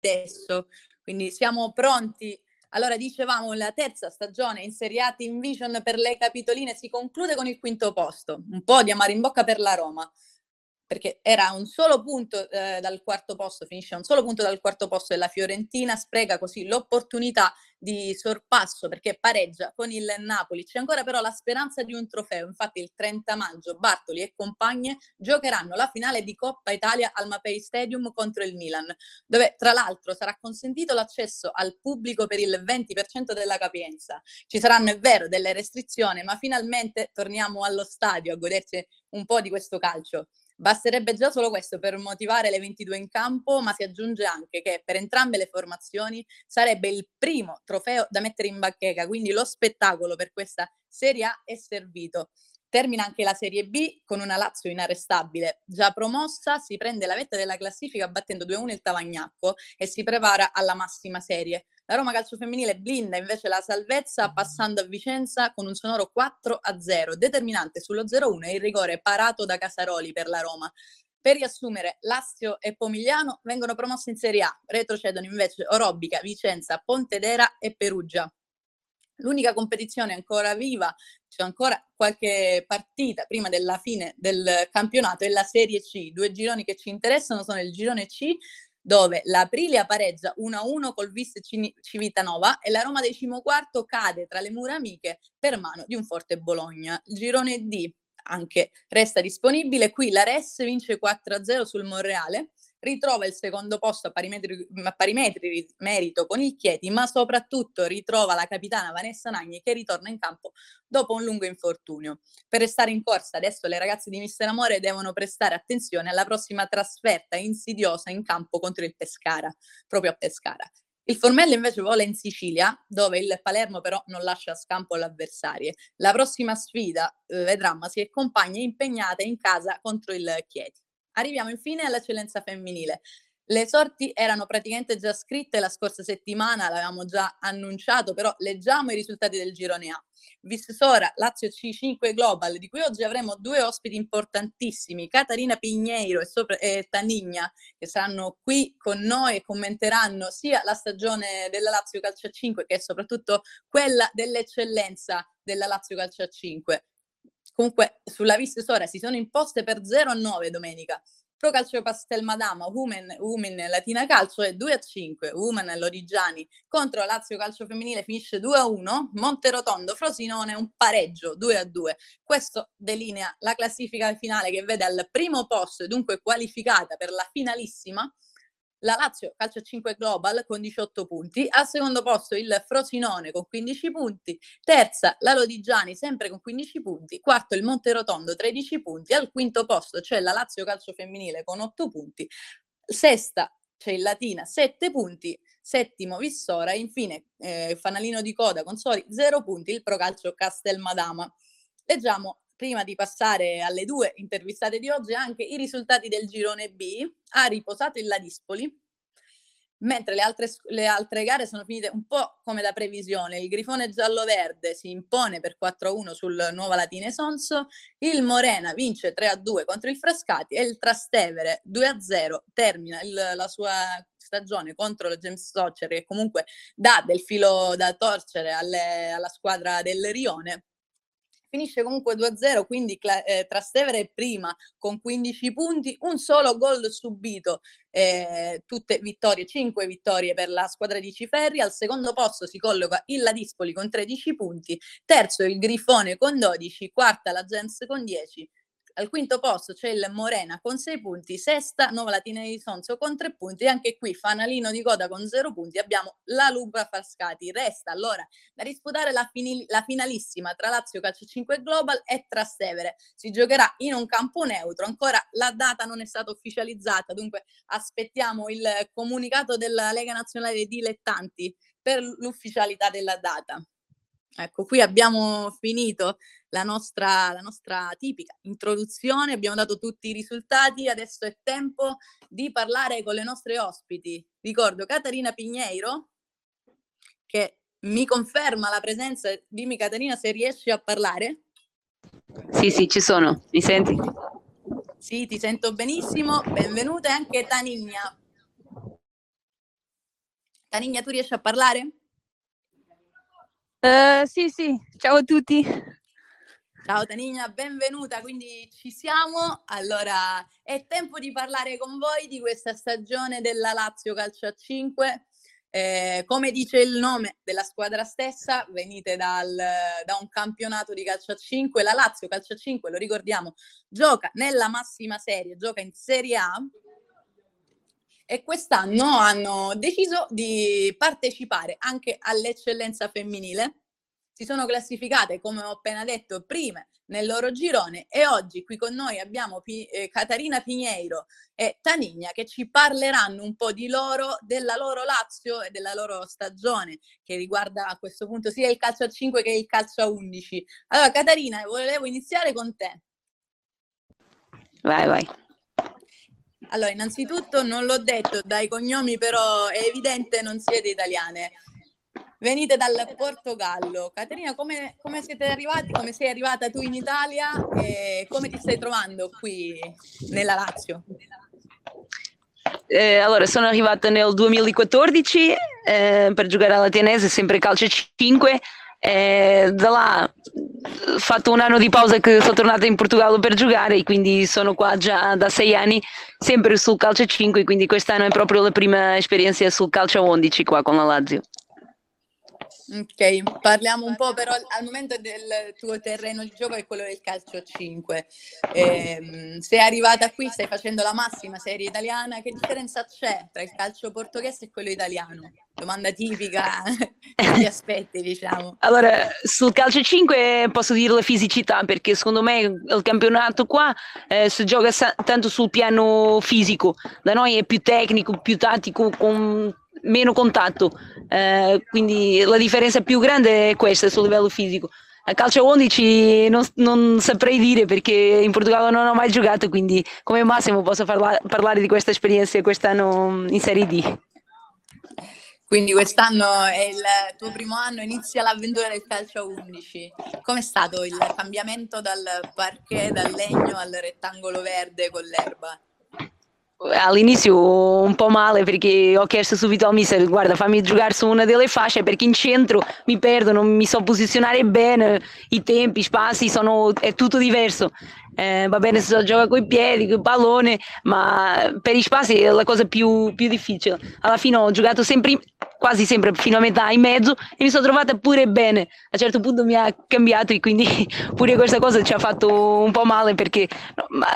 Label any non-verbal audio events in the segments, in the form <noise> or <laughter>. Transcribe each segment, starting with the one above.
adesso, quindi siamo pronti. Allora, dicevamo, la terza stagione in Serie A Team Vision per le capitoline si conclude con il quinto posto, un po' di amare in bocca per la Roma perché era un solo punto eh, dal quarto posto, finisce un solo punto dal quarto posto della Fiorentina, spreca così l'opportunità di sorpasso perché pareggia con il Napoli. C'è ancora però la speranza di un trofeo, infatti il 30 maggio Bartoli e compagne giocheranno la finale di Coppa Italia al Mapei Stadium contro il Milan, dove tra l'altro sarà consentito l'accesso al pubblico per il 20% della capienza. Ci saranno, è vero, delle restrizioni, ma finalmente torniamo allo stadio a goderci un po' di questo calcio. Basterebbe già solo questo per motivare le 22 in campo, ma si aggiunge anche che per entrambe le formazioni sarebbe il primo trofeo da mettere in bacheca, quindi lo spettacolo per questa Serie A è servito. Termina anche la Serie B con una Lazio inarrestabile. Già promossa, si prende la vetta della classifica battendo 2-1 il Tavagnacco e si prepara alla massima serie. La Roma Calcio Femminile blinda invece la salvezza passando a Vicenza con un sonoro 4-0, determinante sullo 0-1 e il rigore parato da Casaroli per la Roma. Per riassumere, Lazio e Pomigliano vengono promossi in Serie A, retrocedono invece Orobica, Vicenza, Pontedera e Perugia. L'unica competizione ancora viva, c'è ancora qualche partita prima della fine del campionato, è la Serie C. Due gironi che ci interessano sono il girone C, dove l'Aprilia pareggia 1-1 col Vis Civitanova e la Roma decimoquarto cade tra le mura amiche per mano di un forte Bologna. Il girone D anche resta disponibile, qui la Res vince 4-0 sul Monreale ritrova il secondo posto a pari metri, a pari metri merito con il Chieti, ma soprattutto ritrova la capitana Vanessa Nagni che ritorna in campo dopo un lungo infortunio. Per restare in corsa, adesso le ragazze di Mister Amore devono prestare attenzione alla prossima trasferta insidiosa in campo contro il Pescara, proprio a Pescara. Il Formello invece vola in Sicilia, dove il Palermo però non lascia scampo all'avversario. La prossima sfida eh, vedrà ma si è compagna impegnata in casa contro il Chieti. Arriviamo infine all'eccellenza femminile. Le sorti erano praticamente già scritte la scorsa settimana, l'avevamo già annunciato, però leggiamo i risultati del girone A. Vissora, Lazio C5 Global, di cui oggi avremo due ospiti importantissimi, Catarina Pigneiro e, sopra, e Tanigna, che saranno qui con noi e commenteranno sia la stagione della Lazio Calcio 5 che soprattutto quella dell'eccellenza della Lazio Calcio 5. Comunque sulla Vissora si sono imposte per 0 a 9 domenica. Pro Calcio Pastel Madama, Women, Women Latina Calcio è 2 a 5, Women Lorigiani contro Lazio Calcio Femminile finisce 2 a 1, Monterotondo Frosinone un pareggio 2 a 2. Questo delinea la classifica finale che vede al primo posto e dunque qualificata per la finalissima la Lazio calcio 5 global con 18 punti, al secondo posto il Frosinone con 15 punti, terza la Lodigiani sempre con 15 punti, quarto il Monterotondo 13 punti, al quinto posto c'è la Lazio calcio femminile con 8 punti, sesta c'è il Latina 7 punti, settimo Vissora e infine eh, fanalino di coda con soli 0 punti il Procalcio Castelmadama. Leggiamo prima di passare alle due intervistate di oggi, anche i risultati del girone B. Ha riposato il Ladispoli, mentre le altre, le altre gare sono finite un po' come da previsione. Il Grifone giallo-verde si impone per 4-1 sul Nuova Latine Sonso, il Morena vince 3-2 contro il Frascati e il Trastevere 2-0 termina il, la sua stagione contro lo James Soccer che comunque dà del filo da torcere alle, alla squadra del Rione finisce comunque 2-0, quindi eh, Trastevere è prima con 15 punti, un solo gol subito, eh, tutte vittorie, 5 vittorie per la squadra di Ciferri, al secondo posto si colloca il Ladispoli con 13 punti, terzo il Grifone con 12, quarta la Gens con 10, al quinto posto c'è il Morena con 6 punti, sesta Nuova Latina di Sonso con 3 punti e anche qui fanalino di coda con 0 punti abbiamo la Lubra Frascati. Resta allora da disputare la, fini- la finalissima tra Lazio Calcio 5 Global e Trastevere. Si giocherà in un campo neutro, ancora la data non è stata ufficializzata, dunque aspettiamo il comunicato della Lega Nazionale dei Dilettanti per l'ufficialità della data. Ecco, qui abbiamo finito la nostra, la nostra tipica introduzione, abbiamo dato tutti i risultati, adesso è tempo di parlare con le nostre ospiti. Ricordo Caterina Pigneiro, che mi conferma la presenza. Dimmi Caterina se riesci a parlare. Sì, sì, ci sono. Mi senti? Sì, ti sento benissimo. Benvenuta anche Tanigna. Tanigna, tu riesci a parlare? Uh, sì, sì, ciao a tutti. Ciao Tanigna, benvenuta, quindi ci siamo. Allora, è tempo di parlare con voi di questa stagione della Lazio Calcio a 5. Eh, come dice il nome della squadra stessa, venite dal, da un campionato di calcio a 5. La Lazio Calcio a 5, lo ricordiamo, gioca nella massima serie, gioca in Serie A e quest'anno hanno deciso di partecipare anche all'eccellenza femminile si sono classificate, come ho appena detto, prime nel loro girone e oggi qui con noi abbiamo P- eh, Catarina Pigneiro e Tanigna che ci parleranno un po' di loro, della loro Lazio e della loro stagione che riguarda a questo punto sia il calcio a 5 che il calcio a 11. Allora Catarina, volevo iniziare con te. Vai, vai. Allora, innanzitutto non l'ho detto dai cognomi, però è evidente non siete italiane. Venite dal Portogallo. Caterina, come, come, siete arrivati? Come sei arrivata tu in Italia e come ti stai trovando qui nella Lazio? Eh, allora, sono arrivata nel 2014 eh, per giocare alla Tenese, sempre calcio 5. Eh, da là ho fatto un anno di pausa che sono tornata in Portogallo per giocare e quindi sono qua già da sei anni, sempre sul calcio 5, quindi quest'anno è proprio la prima esperienza sul calcio 11 qua con la Lazio. Ok, parliamo un po' però al momento del tuo terreno di gioco è quello del calcio 5. Eh, sei arrivata qui, stai facendo la massima serie italiana, che differenza c'è tra il calcio portoghese e quello italiano? Domanda tipica <laughs> ti aspetti, diciamo. Allora, sul calcio 5 posso dire la fisicità, perché secondo me il campionato qua eh, si gioca tanto sul piano fisico, da noi è più tecnico, più tattico, con meno contatto, eh, quindi la differenza più grande è questa sul livello fisico. A calcio 11 non, non, saprei dire perché in Portogallo non ho mai giocato, quindi come massimo posso parla- parlare di questa esperienza quest'anno in Serie D. Quindi quest'anno è il tuo primo anno, inizia l'avventura del calcio 11. Com'è stato il cambiamento dal parquet, dal legno al rettangolo verde con l'erba? All'inizio un po' male perché ho chiesto subito al mister guarda fammi giocare su una delle fasce perché in centro mi perdo, non mi so posizionare bene, i tempi, i spazi sono, è tutto diverso eh, va bene se si gioca con i piedi, con il pallone, ma per i spazi è la cosa più, più difficile. Alla fine ho giocato sempre, quasi sempre fino a metà in mezzo e mi sono trovata pure bene. A un certo punto mi ha cambiato e quindi <laughs> pure questa cosa ci ha fatto un po' male perché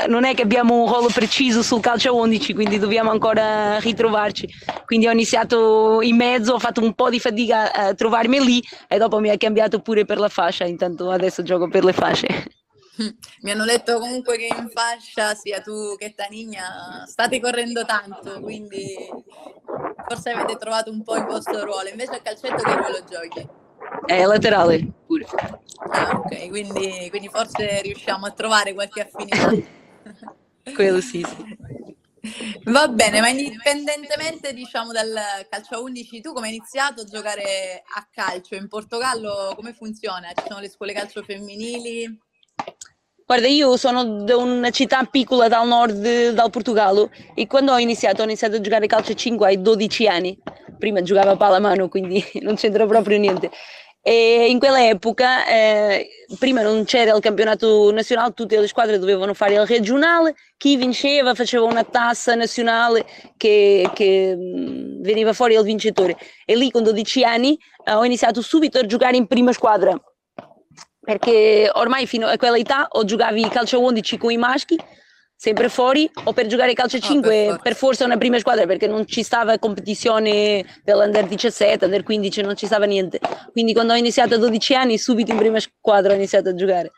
non è che abbiamo un ruolo preciso sul calcio 11, quindi dobbiamo ancora ritrovarci. Quindi ho iniziato in mezzo, ho fatto un po' di fatica a trovarmi lì e dopo mi ha cambiato pure per la fascia, intanto adesso gioco per le fasce. Mi hanno detto comunque che in fascia sia tu che Tanigna state correndo tanto, quindi forse avete trovato un po' il vostro ruolo. Invece a calcetto che ruolo giochi? È laterale pure. Ah, ok, quindi, quindi, forse riusciamo a trovare qualche affinità. <laughs> Quello sì, sì. Va bene, ma indipendentemente diciamo dal calcio 11, tu come hai iniziato a giocare a calcio in Portogallo? Come funziona? Ci sono le scuole calcio femminili? Guarda, io sono da una città piccola dal nord del Portogallo e quando ho iniziato, ho iniziato a giocare calcio 5 ai 12 anni. Prima giocavo a pallamano, quindi <laughs> non c'entra proprio niente. E in quell'epoca, eh, prima non c'era il campionato nazionale, tutte le squadre dovevano fare il regionale, chi vinceva faceva una tassa nazionale che, che mm, veniva fuori il vincitore. E lì con 12 anni eh, ho iniziato subito a giocare in prima squadra perché ormai fino a quella età o giocavi calcio 11 con i maschi sempre fuori o per giocare calcio 5 oh, per, per, forza una prima squadra perché non ci stava competizione dell'Under 17, Under 15, non ci stava niente. Quindi quando ho iniziato a 12 anni subito in prima squadra ho iniziato a giocare.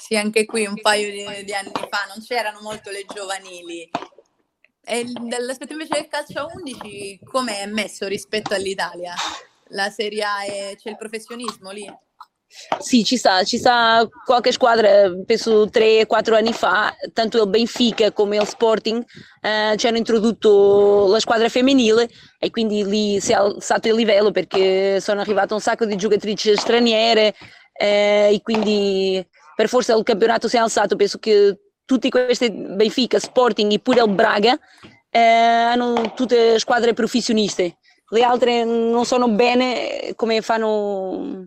Sì, anche qui un paio di, di anni fa non c'erano molto le giovanili. E dall'aspetto invece del calcio 11 come è messo rispetto all'Italia? La Serie A è, c'è il professionismo lì? Sì, ci sta, ci sta qualche squadra, penso 3-4 anni fa, tanto il Benfica come il Sporting eh, ci hanno introdotto la squadra femminile e quindi lì si è alzato il livello perché sono arrivate un sacco di giocatrici straniere eh, e quindi per forza il campionato si è alzato, penso che tutti questi Benfica, Sporting e pure il Braga eh, hanno tutte squadre professioniste. Le altre non sono bene come fanno,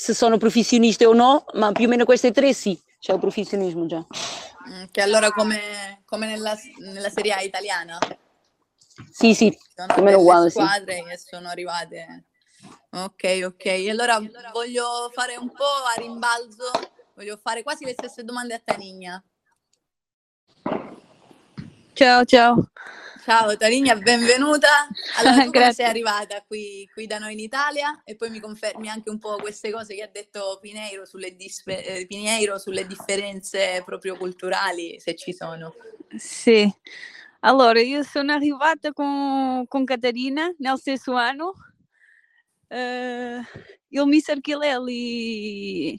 se sono professionisti o no, ma più o meno queste tre sì, c'è il professionismo già. Mm, che allora come, come nella, nella Serie A italiana? Sì, sì, sono più o meno uguale. squadre sì. che sono arrivate. Ok, ok. E allora voglio fare un po' a rimbalzo, voglio fare quasi le stesse domande a Tanigna. Ciao, ciao. Ciao Tanigna, benvenuta. Allora, <laughs> come sei arrivata qui, qui, da noi in Italia? E poi mi confermi anche un po' queste cose che ha detto Pineiro sulle, dispe- eh, Pineiro sulle differenze proprio culturali, se ci sono. Sì, allora io sono arrivata con, con Catarina nel stesso anno. Uh, il mister Chilelli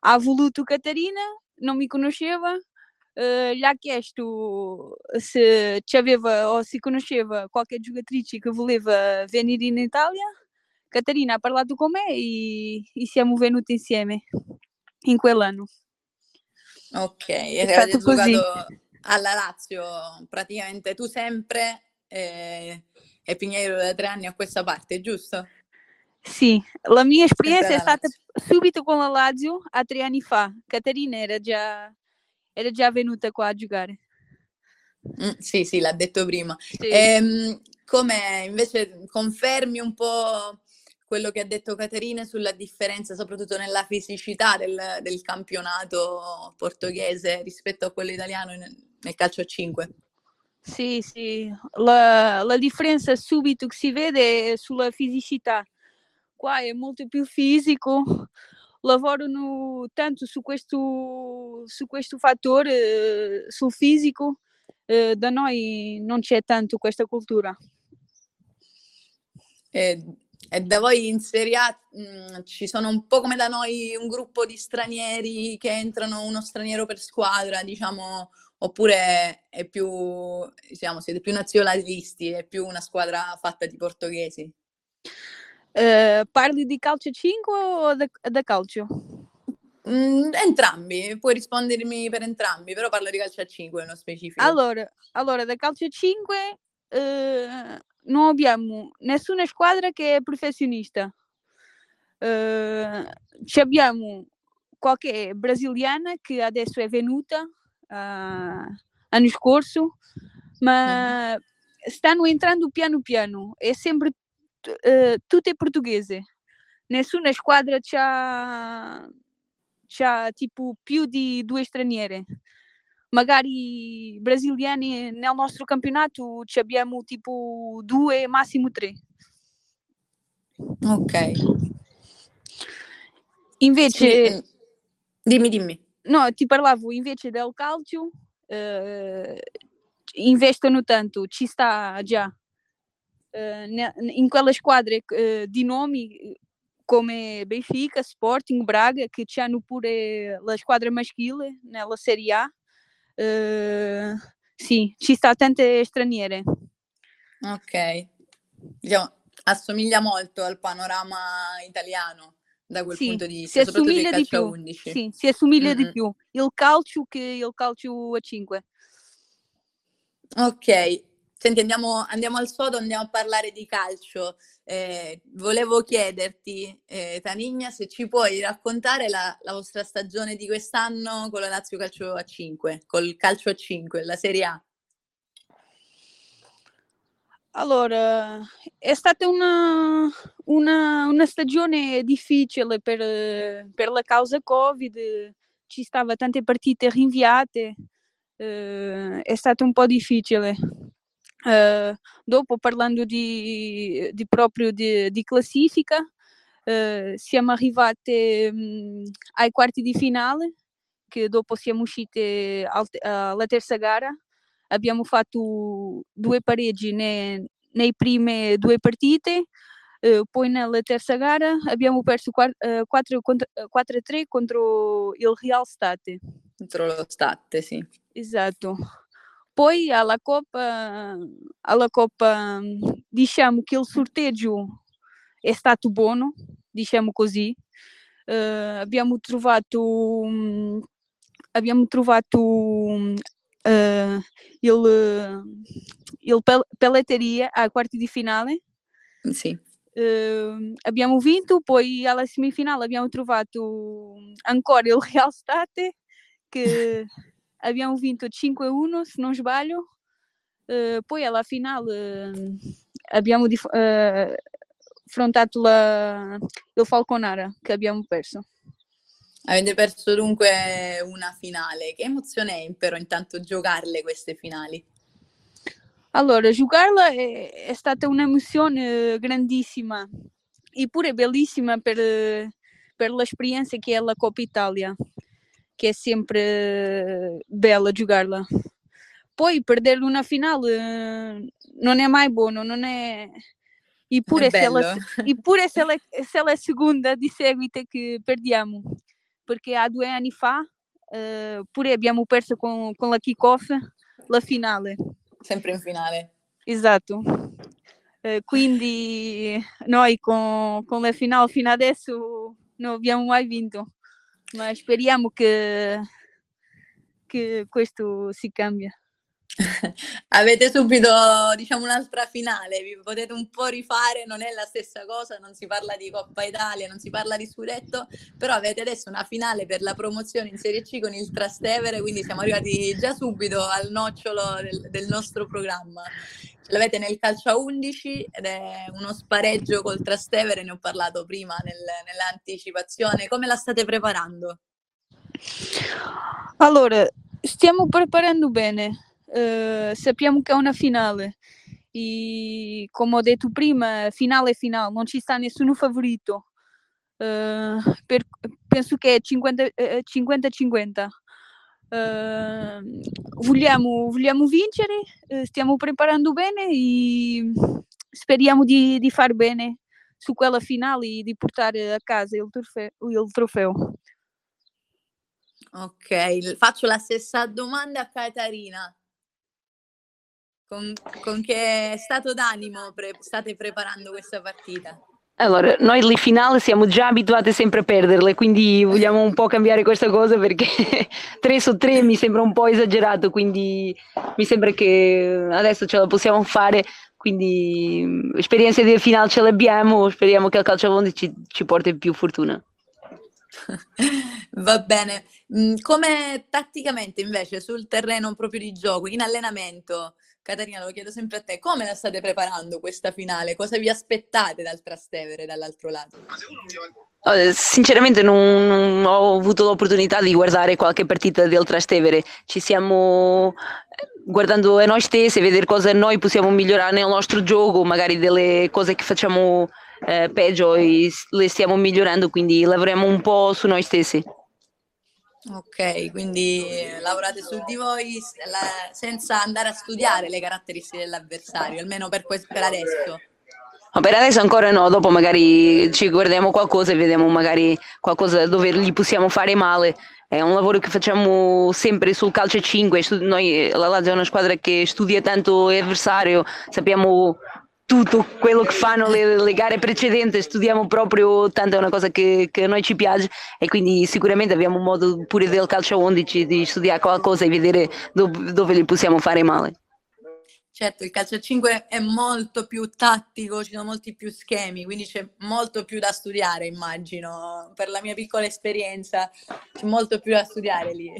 ha voluto Catarina, non mi conosceva, gli ha chiesto se aveva o se conosceva qualche giocatrice che voleva venire in Italia. Catarina ha parlato con me e, e siamo venuti insieme in quell'anno. Ok, è stato così. alla Lazio praticamente tu sempre eh, e Pignero da tre anni a questa parte, giusto? Sì, la mia esperienza è stata subito con la Lazio a tre anni fa. Caterina era già, era già venuta qua a giocare. Mm, sì, sì, l'ha detto prima. Sì. Ehm, come invece confermi un po' quello che ha detto Caterina sulla differenza, soprattutto nella fisicità del, del campionato portoghese rispetto a quello italiano nel, nel calcio a 5? Sì, sì, la, la differenza subito che si vede è sulla fisicità qua è molto più fisico, lavorano tanto su questo, su questo fattore, sul fisico, eh, da noi non c'è tanto questa cultura. E, e da voi in Serie A mh, mm, ci sono un po' come da noi un gruppo di stranieri che entrano uno straniero per squadra, diciamo, oppure è più, diciamo, siete più nazionalisti, è più una squadra fatta di portoghesi? Uh, parli di calcio 5 o da calcio? Mm, entrambi, puoi rispondermi per entrambi, però parlo di calcio a 5 nello specifico. Allora, allora da calcio a 5 uh, eh, non abbiamo nessuna squadra che è professionista. Uh, abbiamo qualche brasiliana che adesso è venuta uh, l'anno scorso, ma mm-hmm. stanno entrando piano piano. È sempre uh, tutte portoghese. Nessuna squadra c'ha, c'ha tipo più di due straniere. Magari brasiliani nel nostro campionato abbiamo tipo due, massimo tre. Ok. Invece... Sì. Dimmi, dimmi. No, ti parlavo invece del calcio, uh, investono tanto, ci sta già eh, in quelle squadre uh, di nomi come Benfica, Sporting, Braga, che hanno pure la squadra maschile nella Serie A. Uh, sì, ci sta tante straniere. Ok, diciamo, assomiglia molto al panorama italiano da quel sì, punto di vista, si assomiglia di più. 11. Sì, si assomiglia mm-hmm. di più il calcio che il calcio a 5. Ok, Senti, andiamo, andiamo, al sodo, andiamo a parlare di calcio. Eh, volevo chiederti, eh, Tanigna, se ci puoi raccontare la, la, vostra stagione di quest'anno con la Lazio Calcio a 5, col calcio a 5, la Serie A. Allora, è stata una, una, una stagione difficile per, per, la causa Covid, ci stavano tante partite rinviate, eh, è stato un po' difficile. Uh, dopo parlando di, di proprio di, di classifica, uh, siamo arrivati um, ai quarti di finale, che dopo siamo usciti al, alla terza gara. Abbiamo fatto due pareggi nei, nei prime due partite, uh, poi nella terza gara abbiamo perso 4-3 contro il Real State. Contro lo State, sì. Esatto. Poi alla Coppa, alla Coppa diciamo che il sorteggio è stato buono, diciamo così. Uh, abbiamo trovato, um, abbiamo trovato um, uh, il, il Pelletteria a quarti di finale Sì. Uh, abbiamo vinto, poi alla semifinale abbiamo trovato ancora il Real State che <laughs> abbiamo vinto 5-1 se non sbaglio. Uh, poi alla finale uh, abbiamo dif- affrontato la, il Falconara che abbiamo perso. Avete perso dunque una finale. Che emozione è però intanto giocarle queste finali? Allora, giocarla è, è stata un'emozione grandissima e pure bellissima per, per l'esperienza che è la Coppa Italia, che è sempre bella giocarla. Poi perdere una finale non è mai buono, non è... Eppure, se ela, eppure se, ela, se ela é a segunda di seguito che perdiamo, perché a due anni fa uh, pure abbiamo perso con, con la kick-off la finale. Sempre in finale. Esatto. Uh, quindi noi con, con la finale fino adesso non abbiamo mai vinto, ma speriamo che, che questo si cambia. <laughs> Avete subito, diciamo, un'altra finale, vi potete un po' rifare, non è la stessa cosa, non si parla di Coppa Italia, non si parla di scudetto, però avete adesso una finale per la promozione in Serie C con il Trastevere, quindi siamo arrivati già subito al nocciolo del, del nostro programma. L'avete nel calcio a 11 ed è uno spareggio col Trastevere, ne ho parlato prima nel, nell'anticipazione. Come la state preparando? Allora, stiamo preparando bene uh, sappiamo che è una finale e come ho detto prima, finale è finale, non ci sta nessuno favorito. Uh, per, penso che è 50-50. Uh, vogliamo, vogliamo, vincere, uh, stiamo preparando bene e speriamo di, di far bene su quella finale e di portare a casa il trofeo. Il trofeo. Ok, faccio la stessa domanda a Caterina. Con, con che stato d'animo pre- state preparando questa partita? Allora, noi le finali siamo già abituati sempre a perderle, quindi vogliamo un po' cambiare questa cosa perché <laughs> 3 su 3 mi sembra un po' esagerato, quindi mi sembra che adesso ce la possiamo fare, quindi esperienza di finale ce l'abbiamo, speriamo che il calcio a ci, ci porti più fortuna. <laughs> Va bene. Mm, come tatticamente invece sul terreno proprio di gioco, in allenamento, Caterina, lo chiedo sempre a te, come la state preparando questa finale? Cosa vi aspettate dal Trastevere dall'altro lato? Sinceramente non, non, ho avuto l'opportunità di guardare qualche partita del Trastevere, ci stiamo eh, guardando a noi stessi, vedere cosa noi possiamo migliorare nel nostro gioco, magari delle cose che facciamo eh, peggio e le stiamo migliorando, quindi lavoriamo un po' su noi stessi. Ok, quindi lavorate su di voi la, senza andare a studiare le caratteristiche dell'avversario, almeno per, questo, per adesso. No, per adesso ancora no, dopo magari ci guardiamo qualcosa e vediamo magari qualcosa dove gli possiamo fare male. È un lavoro che facciamo sempre sul calcio 5, noi la Lazio è una squadra che studia tanto l'avversario, sappiamo tutto quello che fanno le, le, gare precedenti, studiamo proprio, tanto è una cosa che, che, a noi ci piace e quindi sicuramente abbiamo un modo pure del calcio 11 di studiare qualcosa e vedere dove, dove li possiamo fare male. Certo, il calcio 5 è molto più tattico, ci sono molti più schemi, quindi c'è molto più da studiare, immagino. Per la mia piccola esperienza c'è molto più da studiare lì.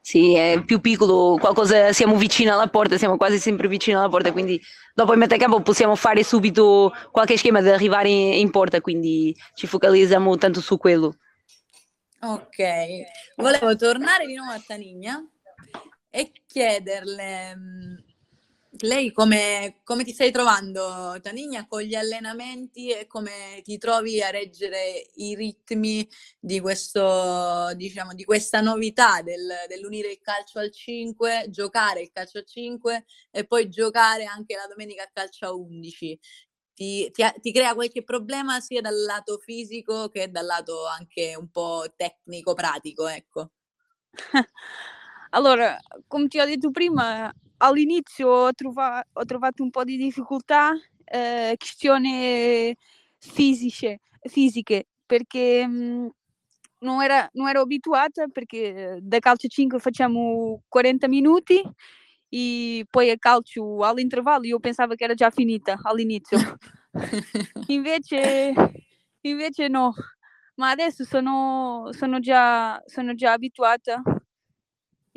Sì, è più piccolo, qualcosa, siamo vicini alla porta, siamo quasi sempre vicini alla porta, quindi dopo in metacampo possiamo fare subito qualche schema di arrivare in, in porta, quindi ci focalizziamo tanto su quello. Ok, volevo tornare di nuovo a Tanigna e chiederle lei come, come, ti stai trovando, Tanigna, con gli allenamenti e come ti trovi a reggere i ritmi di, questo, diciamo, di questa novità del, dell'unire il calcio al 5, giocare il calcio a 5 e poi giocare anche la domenica a calcio a 11? Ti, ti, ti crea qualche problema sia dal lato fisico che dal lato anche un po' tecnico-pratico, ecco. <laughs> Allora, come ti ho detto prima, all'inizio ho, trova- ho, trovato un po' di difficoltà, eh, questioni fisiche, fisiche perché mh, mhmm, non, era, non, ero abituata perché da calcio 5 facciamo 40 minuti e poi a calcio all'intervallo io pensavo che era già finita all'inizio. <laughs> Invece, invece no, ma adesso sono, sono, già, sono già abituata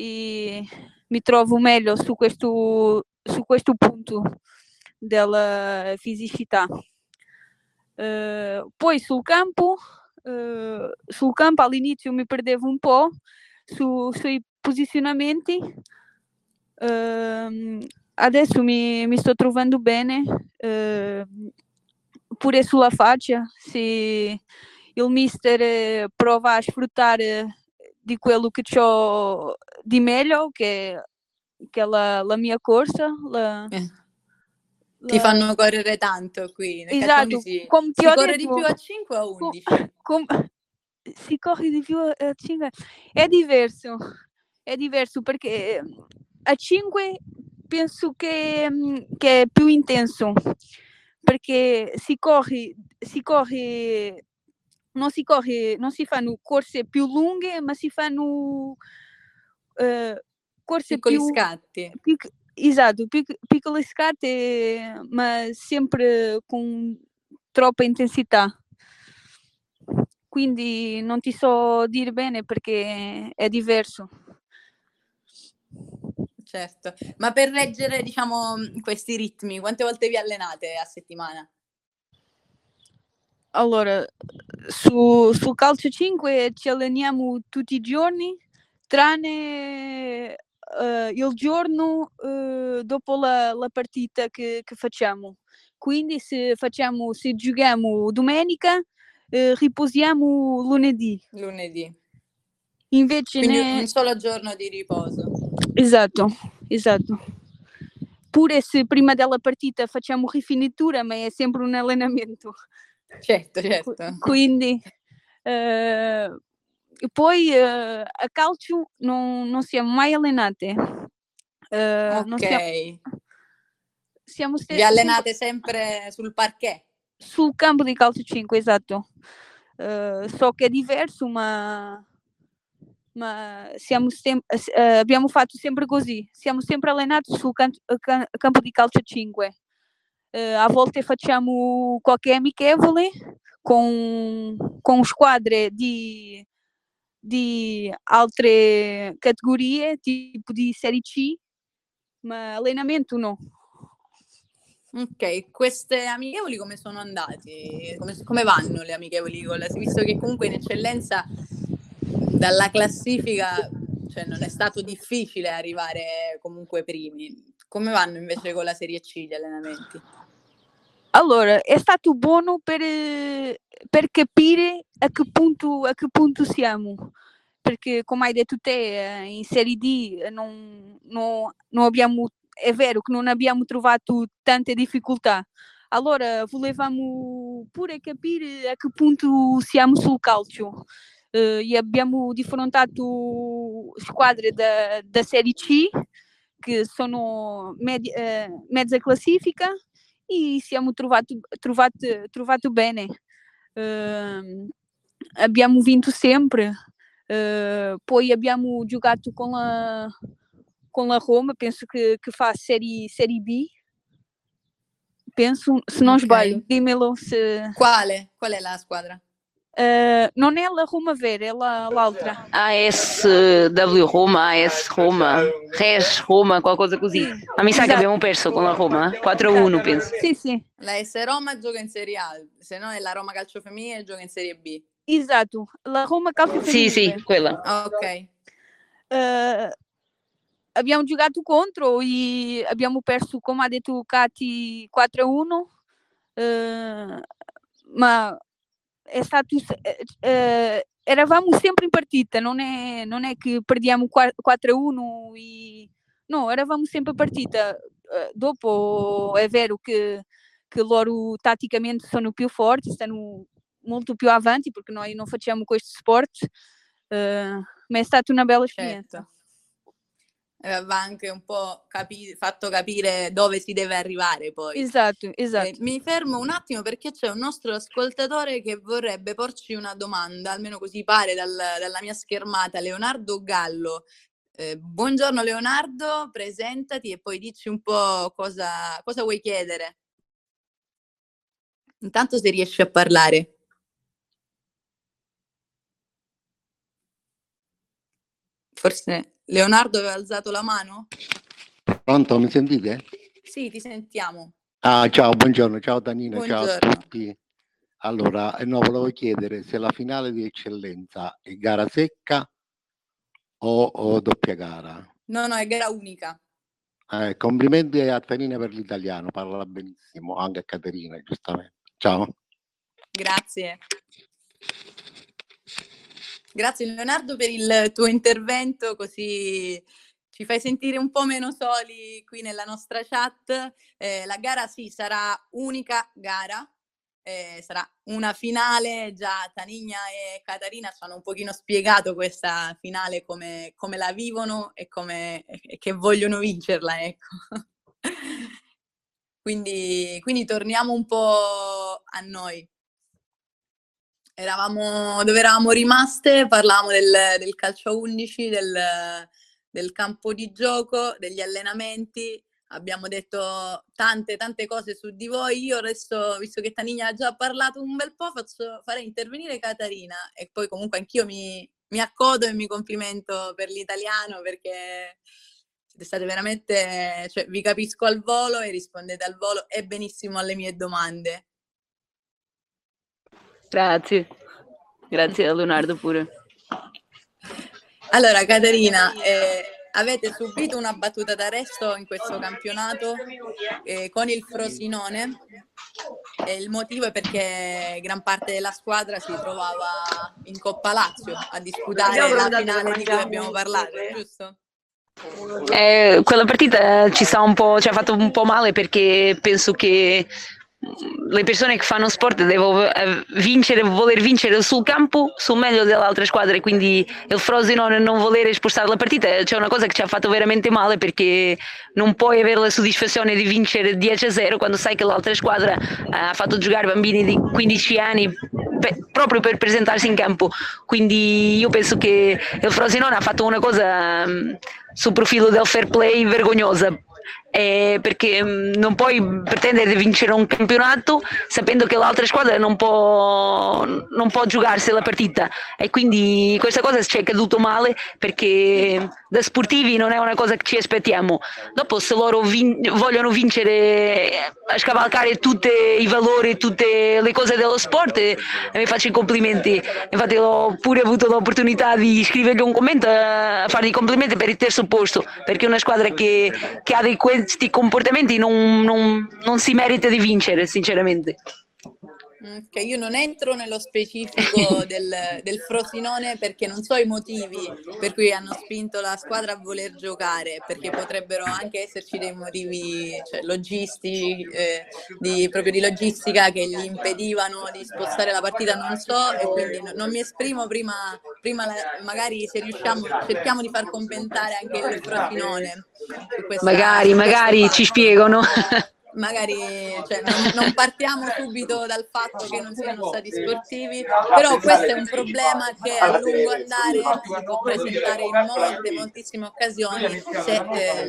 e mi trovo meglio su questo, su questo punto della fisicità. Uh, poi sul campo, uh, sul campo all'inizio mi perdevo un po' su, sui posizionamenti. Uh, adesso mi, mi, sto trovando bene, pure sulla faccia, se il mister prova a sfruttare di quello che ho di meglio, che, che è la, la mia corsa. La, eh. Ti fanno correre tanto qui. Esatto, si, com, si corre detto, di più a 5 o a 11? <laughs> Com, com, <laughs> si corre di più a 5. È diverso, è diverso perché a 5 penso che, che è più intenso perché si corre, si corre non si corre, non si fanno corse più lunghe, ma si fanno uh, corse piccoli più scatti. Pic, esatto, pic, piccoli scatti, ma sempre con troppa intensità. Quindi non ti so dire bene perché è diverso. Certo, ma per reggere diciamo questi ritmi, quante volte vi allenate a settimana? Allora, su, sul calcio 5 ci alleniamo tutti i giorni, tranne uh, il giorno uh, dopo la, la partita che, che, facciamo. Quindi se, facciamo, se giochiamo domenica, uh, riposiamo lunedì. Lunedì. Invece Quindi ne... un solo giorno di riposo. Esatto, esatto. Pure se prima della partita facciamo rifinitura, ma è sempre un allenamento. Certo, certo. Quindi eh, poi eh, a calcio non, non, siamo mai allenate. Eh, ok. Siamo, siamo Vi allenate sempre sul parquet? Sul campo di calcio 5, esatto. Uh, so che è diverso, ma, ma sem- uh, abbiamo fatto sempre così. Siamo sempre allenati sul can- can- campo di calcio 5. Uh, a volte facciamo qualche amichevole con, con squadre di, di altre categorie, tipo di Serie C, ma allenamento no. Ok, queste amichevoli come sono andati? Come, come vanno le amichevoli con la, visto che comunque in eccellenza dalla classifica cioè non è stato difficile arrivare comunque primi. Come vanno invece con la Serie C gli allenamenti? Allora, è stato buono per, per capire a che, punto, a che punto siamo, perché come hai detto te, eh, in Serie D non, non, non abbiamo, è vero che non abbiamo trovato tante difficoltà. Allora, volevamo pure capire a che punto siamo sul calcio. Uh, e abbiamo diffrontato squadre da, da Serie C, che sono med- uh, mezza classifica, e siamo trovati, trovati, trovati bene. Uh, abbiamo vinto sempre. Uh, poi abbiamo giocato con la, con la Roma, penso che, che fa série, série B. Penso, se não okay. sbaglio, dimmelo se... Quale? Qual è la squadra? Uh, non è la Roma Vera, è la, l'altra. ASW Roma, AS Roma, Res Roma, qualcosa così. Ma mi sa esatto. che abbiamo perso con la Roma, 4-1 esatto. penso. Sì, sì. La S Roma gioca in Serie A, se no è la Roma Calcio Femminile gioca in Serie B. Esatto, la Roma Calcio Femminile. Sì, sì, quella. Ok. Uh, abbiamo giocato contro e abbiamo perso, come ha detto Cati, 4-1. Uh, ma è stato, eh, eh, eravamo sempre in partita, non è, non è che perdiamo 4-1 e... No, eravamo sempre in partita. Uh, dopo è vero che, che loro taticamente sono più forti, stanno molto più avanti perché noi non facciamo questo sport, uh, ma è stata una bella esperienza. Certo va anche un po' capi- fatto capire dove si deve arrivare poi. Esatto, esatto. Eh, mi fermo un attimo perché c'è un nostro ascoltatore che vorrebbe porci una domanda, almeno così pare dal, dalla mia schermata, Leonardo Gallo. Eh, buongiorno Leonardo, presentati e poi dici un po' cosa, cosa vuoi chiedere. Intanto se riesci a parlare. Forse Leonardo aveva alzato la mano? Pronto, mi sentite? Sì, ti sentiamo. Ah, ciao, buongiorno, ciao Danina, Buongiorno. ciao a tutti. Allora, eh, no, volevo chiedere se la finale di eccellenza è gara secca o, o doppia gara. No, no, è gara unica. Eh, complimenti a Tanina per l'italiano, parla benissimo, anche a Caterina, giustamente. Ciao. Grazie. Grazie Leonardo per il tuo intervento, così ci fai sentire un po' meno soli qui nella nostra chat. Eh, la gara sì, sarà unica gara, eh, sarà una finale, già Tanigna e Catarina ci hanno un pochino spiegato questa finale come, come la vivono e, come, e che vogliono vincerla, ecco. <laughs> quindi, quindi torniamo un po' a noi. Eravamo dove eravamo rimaste, parlavamo del, del calcio a 11, del, del campo di gioco, degli allenamenti, abbiamo detto tante tante cose su di voi. Io adesso, visto che Tanigna ha già parlato un bel po', faccio, farei intervenire Catarina e poi comunque anch'io mi, mi accodo e mi complimento per l'italiano perché siete state veramente, cioè vi capisco al volo e rispondete al volo e benissimo alle mie domande. Grazie. Grazie a Leonardo pure. Allora, Caterina, eh, avete subito una battuta d'arresto in questo campionato eh, con il Frosinone e il motivo è perché gran parte della squadra si trovava in Coppa Lazio a disputare la finale di cui abbiamo parlato, giusto? Eh, quella partita ci, sta un po', ci ha fatto un po' male perché penso che le persone che fanno sport devono eh, vincere, voler vincere sul campo sul meglio delle altre squadre, quindi il Frosinone non voler spostare la partita c'è una cosa che ci ha fatto veramente male perché non puoi avere la soddisfazione di vincere 10-0 quando sai che l'altra squadra eh, ha fatto giocare bambini di 15 anni per, proprio per presentarsi in campo, quindi io penso che il Frosinone ha fatto una cosa um, sul profilo del fair play vergognosa eh, perché mh, non puoi pretendere di vincere un campionato sapendo che l'altra squadra non può, non può giocarsi la partita. E quindi questa cosa ci è caduto male perché da sportivi non è una cosa che ci aspettiamo. Dopo se loro vin- vogliono vincere a scavalcare tutti i valori tutte le cose dello sport eh, mi faccio i complimenti. Infatti ho pure avuto l'opportunità di scrivergli un commento a fargli i complimenti per il terzo posto perché è una squadra che, che ha dei questi comportamenti non, non, non si merita di vincere, sinceramente. Okay, io non entro nello specifico <laughs> del, del, Frosinone perché non so i motivi per cui hanno spinto la squadra a voler giocare, perché potrebbero anche esserci dei motivi cioè, logistici, eh, di, proprio di logistica che gli impedivano di spostare la partita, non so, e quindi no, non mi esprimo prima, prima la, magari se riusciamo, cerchiamo di far commentare anche il Frosinone. Questa, magari, magari ci spiegano. <laughs> <laughs> magari cioè, non, non, partiamo <laughs> subito dal fatto che non siano stati sportivi, però questo è un problema che a lungo andare si può presentare in molte, moltissime occasioni se eh,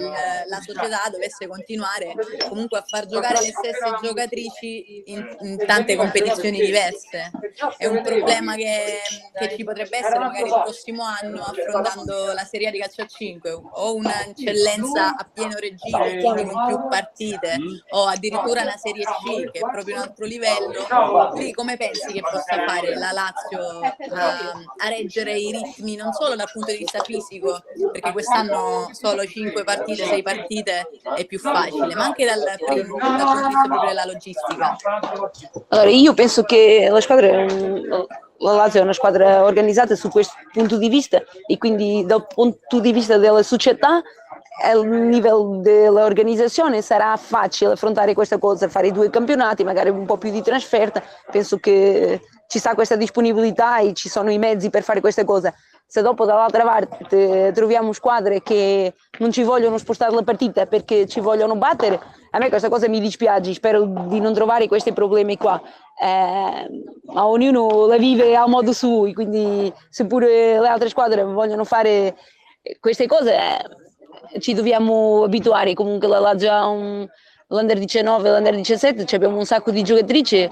la società dovesse continuare comunque a far giocare le stesse giocatrici in, in tante competizioni diverse. È un problema che, che, ci potrebbe essere magari il prossimo anno affrontando la Serie A di calcio a 5 o un'eccellenza a pieno regime, quindi con più partite o addirittura la Serie C che è proprio un altro livello, lì come pensi che possa fare la Lazio a, a reggere i ritmi non solo dal punto di vista fisico, perché quest'anno solo 5 partite, 6 partite è più facile, ma anche dal, primo, dal punto di vista proprio della logistica? Allora, io penso che la squadra la Lazio è una squadra organizzata su questo punto di vista e quindi dal punto di vista della società a livello dell'organizzazione sarà facile affrontare questa cosa, fare due campionati, magari un po' più di trasferta, penso che ci sta questa disponibilità e ci sono i mezzi per fare queste cose. Se dopo dall'altra parte troviamo squadre che non ci vogliono spostare la partita perché ci vogliono battere, a me questa cosa mi dispiace, spero di non trovare questi problemi qua. Eh, ma ognuno la vive a modo suo, quindi seppure le altre squadre vogliono fare queste cose, ci dobbiamo abituare, comunque la Lazio ha un, l'Under 19 e l'Under 17 abbiamo un sacco di giocatrici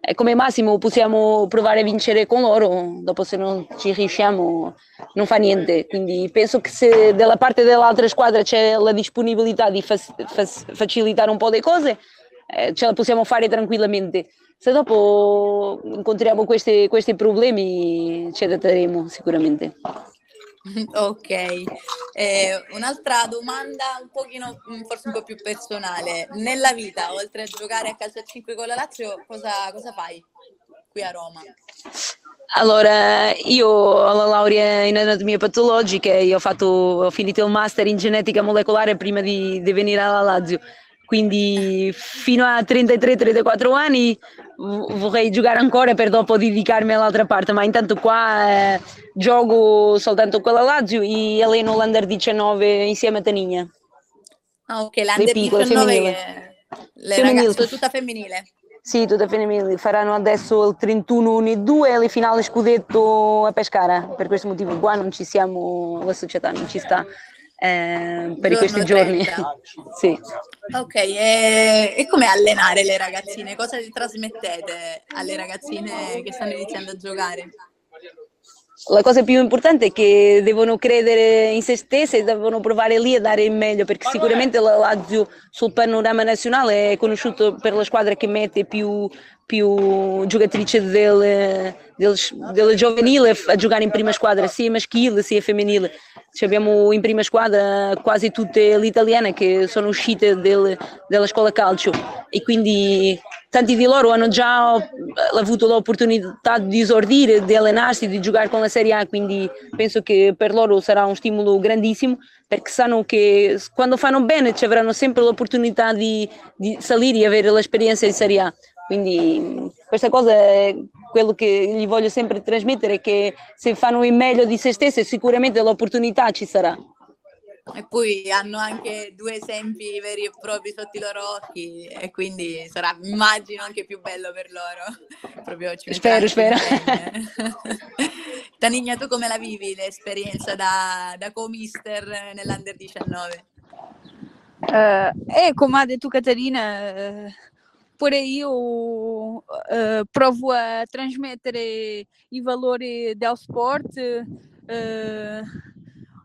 e come massimo possiamo provare a vincere con loro, dopo se non ci riusciamo non fa niente, quindi penso che se dalla parte dell'altra squadra c'è la disponibilità di fa- fa- facilitare un po' le cose, eh, ce la possiamo fare tranquillamente. Se dopo incontriamo questi, questi problemi ci adatteremo sicuramente. <laughs> Ok, eh, un'altra domanda un pochino, mm, forse un po' più personale. Nella vita, oltre a giocare a calcio a 5 con la Lazio, cosa, cosa fai qui a Roma? Allora, io ho la laurea in anatomia patologica e ho, ho finito il master in genetica molecolare prima di, di venire alla Lazio quindi fino a 33-34 anni vorrei giocare ancora per dopo dedicarmi all'altra parte, ma intanto qua eh, gioco soltanto con la Lazio e alleno l'Under 19 insieme a Tanigna. Ah ok, l'Under 19 che le femminile. ragazze, tutta femminile. Sì, tutta femminile, faranno adesso il 31-1-2 le finali scudetto a Pescara, per questo motivo qua non ci siamo, la società non ci sta eh, per questi giorni. <laughs> sì. Ok, e, e come allenare le ragazzine? Cosa trasmettete alle ragazzine che stanno iniziando a giocare? La cosa più importante è che devono credere in se stesse e devono provare lì a dare il meglio, perché sicuramente la Lazio sul panorama nazionale è conosciuto per la squadra che mette più, più giocatrici del, del, del giovanile a giocare in prima squadra, sia maschile sia femminile. abbiamo in prima squadra quasi tutte le italiane che sono uscite del, dalla scuola calcio e quindi tanti di loro hanno già avuto l'opportunità di esordire, di allenarsi, di giocare con la Serie A, quindi penso che per loro sarà un stimolo grandissimo perché sanno che quando fanno bene ci avranno sempre l'opportunità di, di salire e avere l'esperienza in Serie A. Quindi questa cosa è quello che gli voglio sempre trasmettere, che se fanno il meglio di se stesse sicuramente l'opportunità ci sarà. E poi hanno anche due esempi veri e propri sotto i loro occhi e quindi sarà, immagino, anche più bello per loro. <laughs> Proprio ci spero, spero. <laughs> <laughs> Tanigna, tu come la vivi l'esperienza da, da co-mister nell'Under 19? Uh, eh, come ha detto Caterina, uh, pure io uh, provo a trasmettere i valori del sport, uh,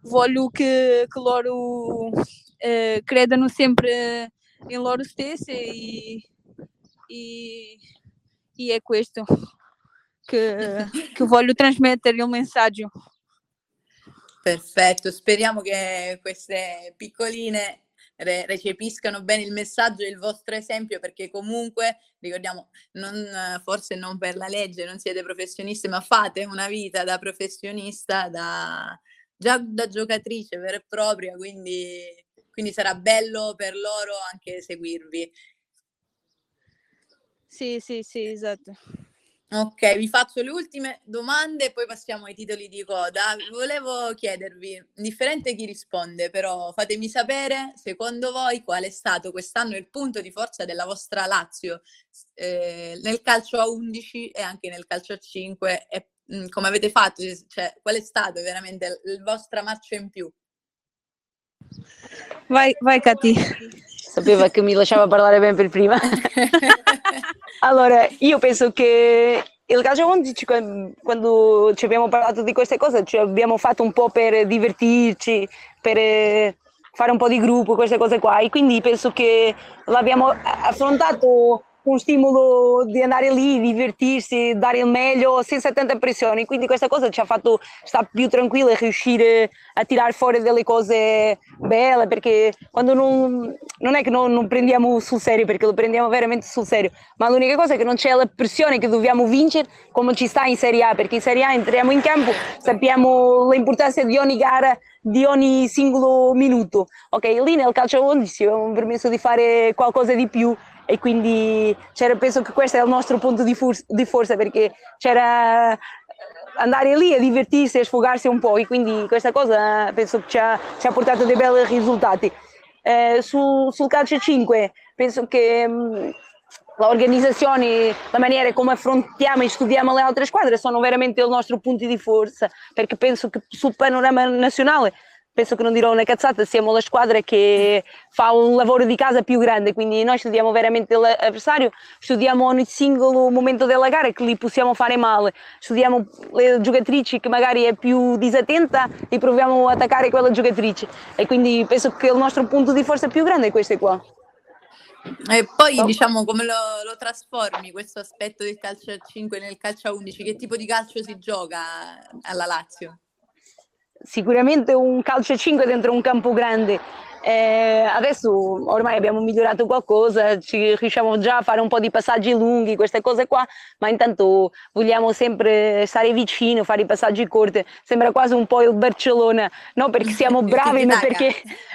voglio che, che loro uh, credano sempre in loro stessi e, e, e è questo che, che voglio trasmettere il messaggio. Perfetto, speriamo che queste piccoline re- recepiscano bene il messaggio e il vostro esempio, perché comunque, ricordiamo, non, forse non per la legge, non siete professioniste, ma fate una vita da professionista, da, già da giocatrice vera e propria, quindi, quindi sarà bello per loro anche seguirvi. Sì, sì, sì, esatto. Ok, vi faccio le ultime domande e poi passiamo ai titoli di coda. Volevo chiedervi, indifferente chi risponde, però fatemi sapere, secondo voi, qual è stato quest'anno il punto di forza della vostra Lazio eh, nel calcio a 11 e anche nel calcio a 5 e mh, mm, come avete fatto, cioè, qual è stato veramente il, il vostro marcio in più? Vai, vai Cati. Sapeva che mi lasciava parlare ben per prima. <laughs> allora, io penso che il calcio 11 quando ci abbiamo parlato di queste cose ci abbiamo fatto un po' per divertirci, per eh, fare un po' di gruppo, queste cose qua e quindi penso che l'abbiamo affrontato un stimolo di andare lì, divertirsi, dare il meglio senza tante pressioni. Quindi questa cosa ci ha fatto stare più tranquilli e riuscire a tirare fuori delle cose belle, perché quando non, non è che non, non, prendiamo sul serio, perché lo prendiamo veramente sul serio, ma l'unica cosa è che non c'è la pressione che dobbiamo vincere come ci sta in Serie A, perché in Serie A entriamo in campo, sappiamo l'importanza di ogni gara di ogni singolo minuto. Ok, lì nel calcio 11 ci abbiamo permesso di fare qualcosa di più e quindi penso che questo è il nostro punto di, for- di forza perché c'era andare lì a divertirsi e sfogarsi un po' e quindi questa cosa penso che ci ha, ci ha portato dei bei risultati. Eh, su, sul calcio 5 penso che mh, l'organizzazione, la maniera come affrontiamo e studiamo le altre squadre sono veramente il nostro punto di forza perché penso che sul panorama nazionale penso che non dirò una cazzata, siamo la squadra che fa un lavoro di casa più grande, quindi noi studiamo veramente l'avversario, studiamo ogni singolo momento della gara che li possiamo fare male, studiamo le giocatrici che magari è più disattenta e proviamo a attaccare quella giocatrice e quindi penso che il nostro punto di forza più grande è questo qua. E poi oh. diciamo come lo, lo, trasformi questo aspetto del calcio a 5 nel calcio a 11? Che tipo di calcio si gioca alla Lazio? Sicuramente un calcio a 5 dentro un campo grande. Eh, adesso ormai abbiamo migliorato qualcosa, ci riusciamo già a fare un po' di passaggi lunghi, queste cose qua, ma intanto vogliamo sempre stare vicino, fare i passaggi corti. Sembra quasi un po' il Barcellona, non <laughs> perché siamo bravi, ma perché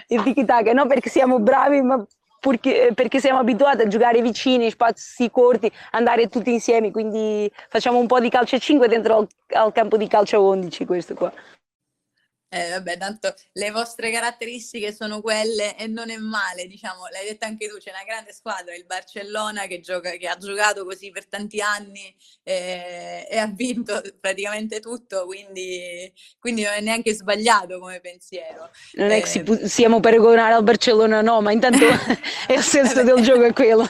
il tiki non perché siamo bravi, ma perché, perché, siamo abituati a giocare vicini, spazi corti, andare tutti insieme, quindi facciamo un po' di calcio a 5 dentro al, al campo di calcio a 11 questo qua. Eh, vabbè, tanto le vostre caratteristiche sono quelle e non è male, diciamo, l'hai detto anche tu, c'è una grande squadra, il Barcellona che, gioca, che ha giocato così per tanti anni eh, e ha vinto praticamente tutto, quindi, quindi, non è neanche sbagliato come pensiero. Non è che si, eh, siamo paragonare al Barcellona, no, ma intanto è <laughs> <laughs> il senso del gioco è quello.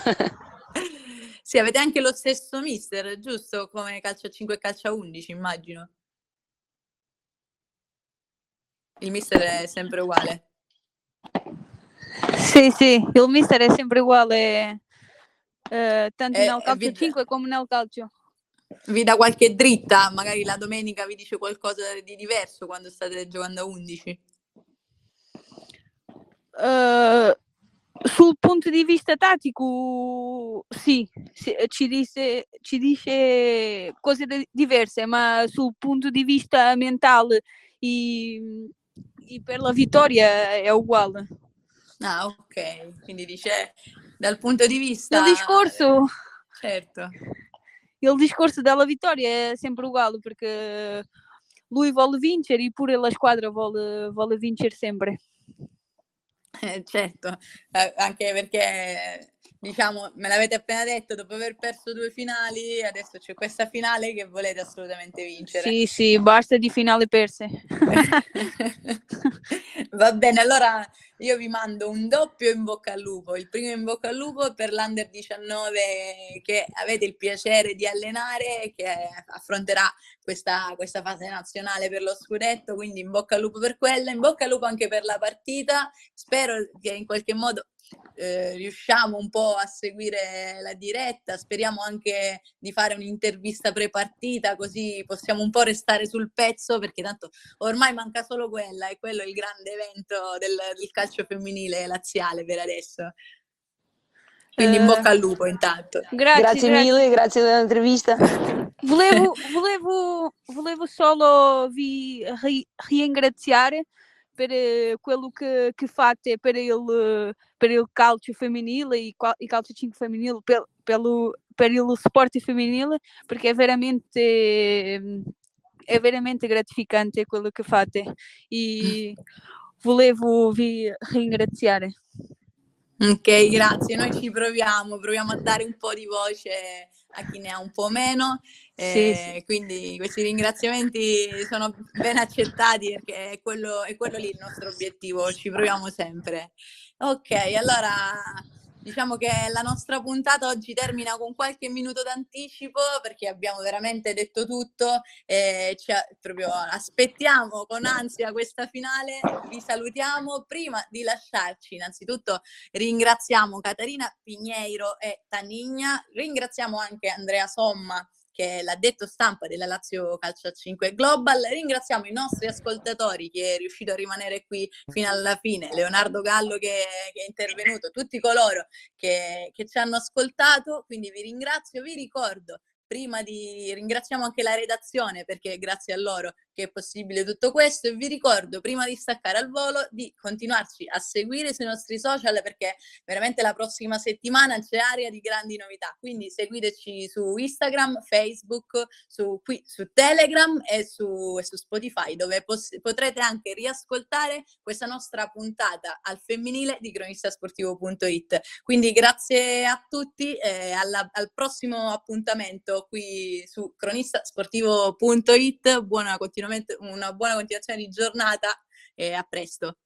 sì, avete anche lo stesso mister, giusto? Come calcio a 5 e calcio a 11, immagino. Il mister è sempre uguale. Sì, sì, il mister è sempre uguale, eh, tanto nel calcio vi... 5 come nel calcio. Vi dà qualche dritta, magari la domenica vi dice qualcosa di diverso quando state giocando a 11? Uh, eh, sul punto di vista tattico, sì, ci, dice, ci dice cose diverse, ma sul punto di vista mentale e e per la vittoria è uguale. Ah, ok. Quindi dice dal punto di vista... Il discorso... Certo. Il discorso della vittoria è sempre uguale perché lui vuole vincere e pure la squadra vuole, vuole vincere sempre. Eh, certo, eh, anche perché diciamo, me l'avete appena detto, dopo aver perso due finali, adesso c'è questa finale che volete assolutamente vincere. Sì, sì, basta di finali perse. <laughs> Va bene, allora io vi mando un doppio in bocca al lupo. Il primo in bocca al lupo per l'Under 19 che avete il piacere di allenare che affronterà questa, questa fase nazionale per lo scudetto, quindi in bocca al lupo per quella, in bocca al lupo anche per la partita. Spero che in qualche modo eh, riusciamo un po' a seguire la diretta, speriamo anche di fare un'intervista pre-partita così possiamo un po' restare sul pezzo perché tanto ormai manca solo quella e quello è il grande evento del, del calcio femminile laziale per adesso. Quindi in bocca al lupo intanto. Grazie, grazie mille, grazie dell'intervista. Volevo, <laughs> volevo, volevo solo vi ringraziare per eh, quello che, che fate per il, per il calcio femminile e, e calcio 5 femminile, per, pelo, per il sport femminile, perché è veramente, è veramente gratificante quello che fate e volevo vi ringraziare. Ok, grazie. Noi ci proviamo, proviamo a dare un po' di voce a chi ne ha un po' meno. Eh, sì, sì. Quindi questi ringraziamenti sono ben accettati perché è quello, è quello lì il nostro obiettivo, ci proviamo sempre. Ok, allora Diciamo che la nostra puntata oggi termina con qualche minuto d'anticipo perché abbiamo veramente detto tutto e ci, proprio aspettiamo con ansia questa finale. Vi salutiamo. Prima di lasciarci, innanzitutto ringraziamo Caterina Pigneiro e Tanigna, ringraziamo anche Andrea Somma che è l'addetto stampa della Lazio Calcio a 5 Global. Ringraziamo i nostri ascoltatori che è riuscito a rimanere qui fino alla fine, Leonardo Gallo che, che è intervenuto, tutti coloro che, che ci hanno ascoltato, quindi vi ringrazio, vi ricordo prima di ringraziamo anche la redazione perché grazie a loro che è possibile tutto questo e vi ricordo prima di staccare al volo di continuarci a seguire sui nostri social perché veramente la prossima settimana c'è aria di grandi novità. Quindi seguiteci su Instagram, Facebook, su, qui, su Telegram e su, e su Spotify dove pos- potrete anche riascoltare questa nostra puntata al femminile di cronistasportivo.it quindi grazie a tutti e alla, al prossimo appuntamento qui su cronistasportivo.it buona continuazione una buona continuazione di giornata e a presto.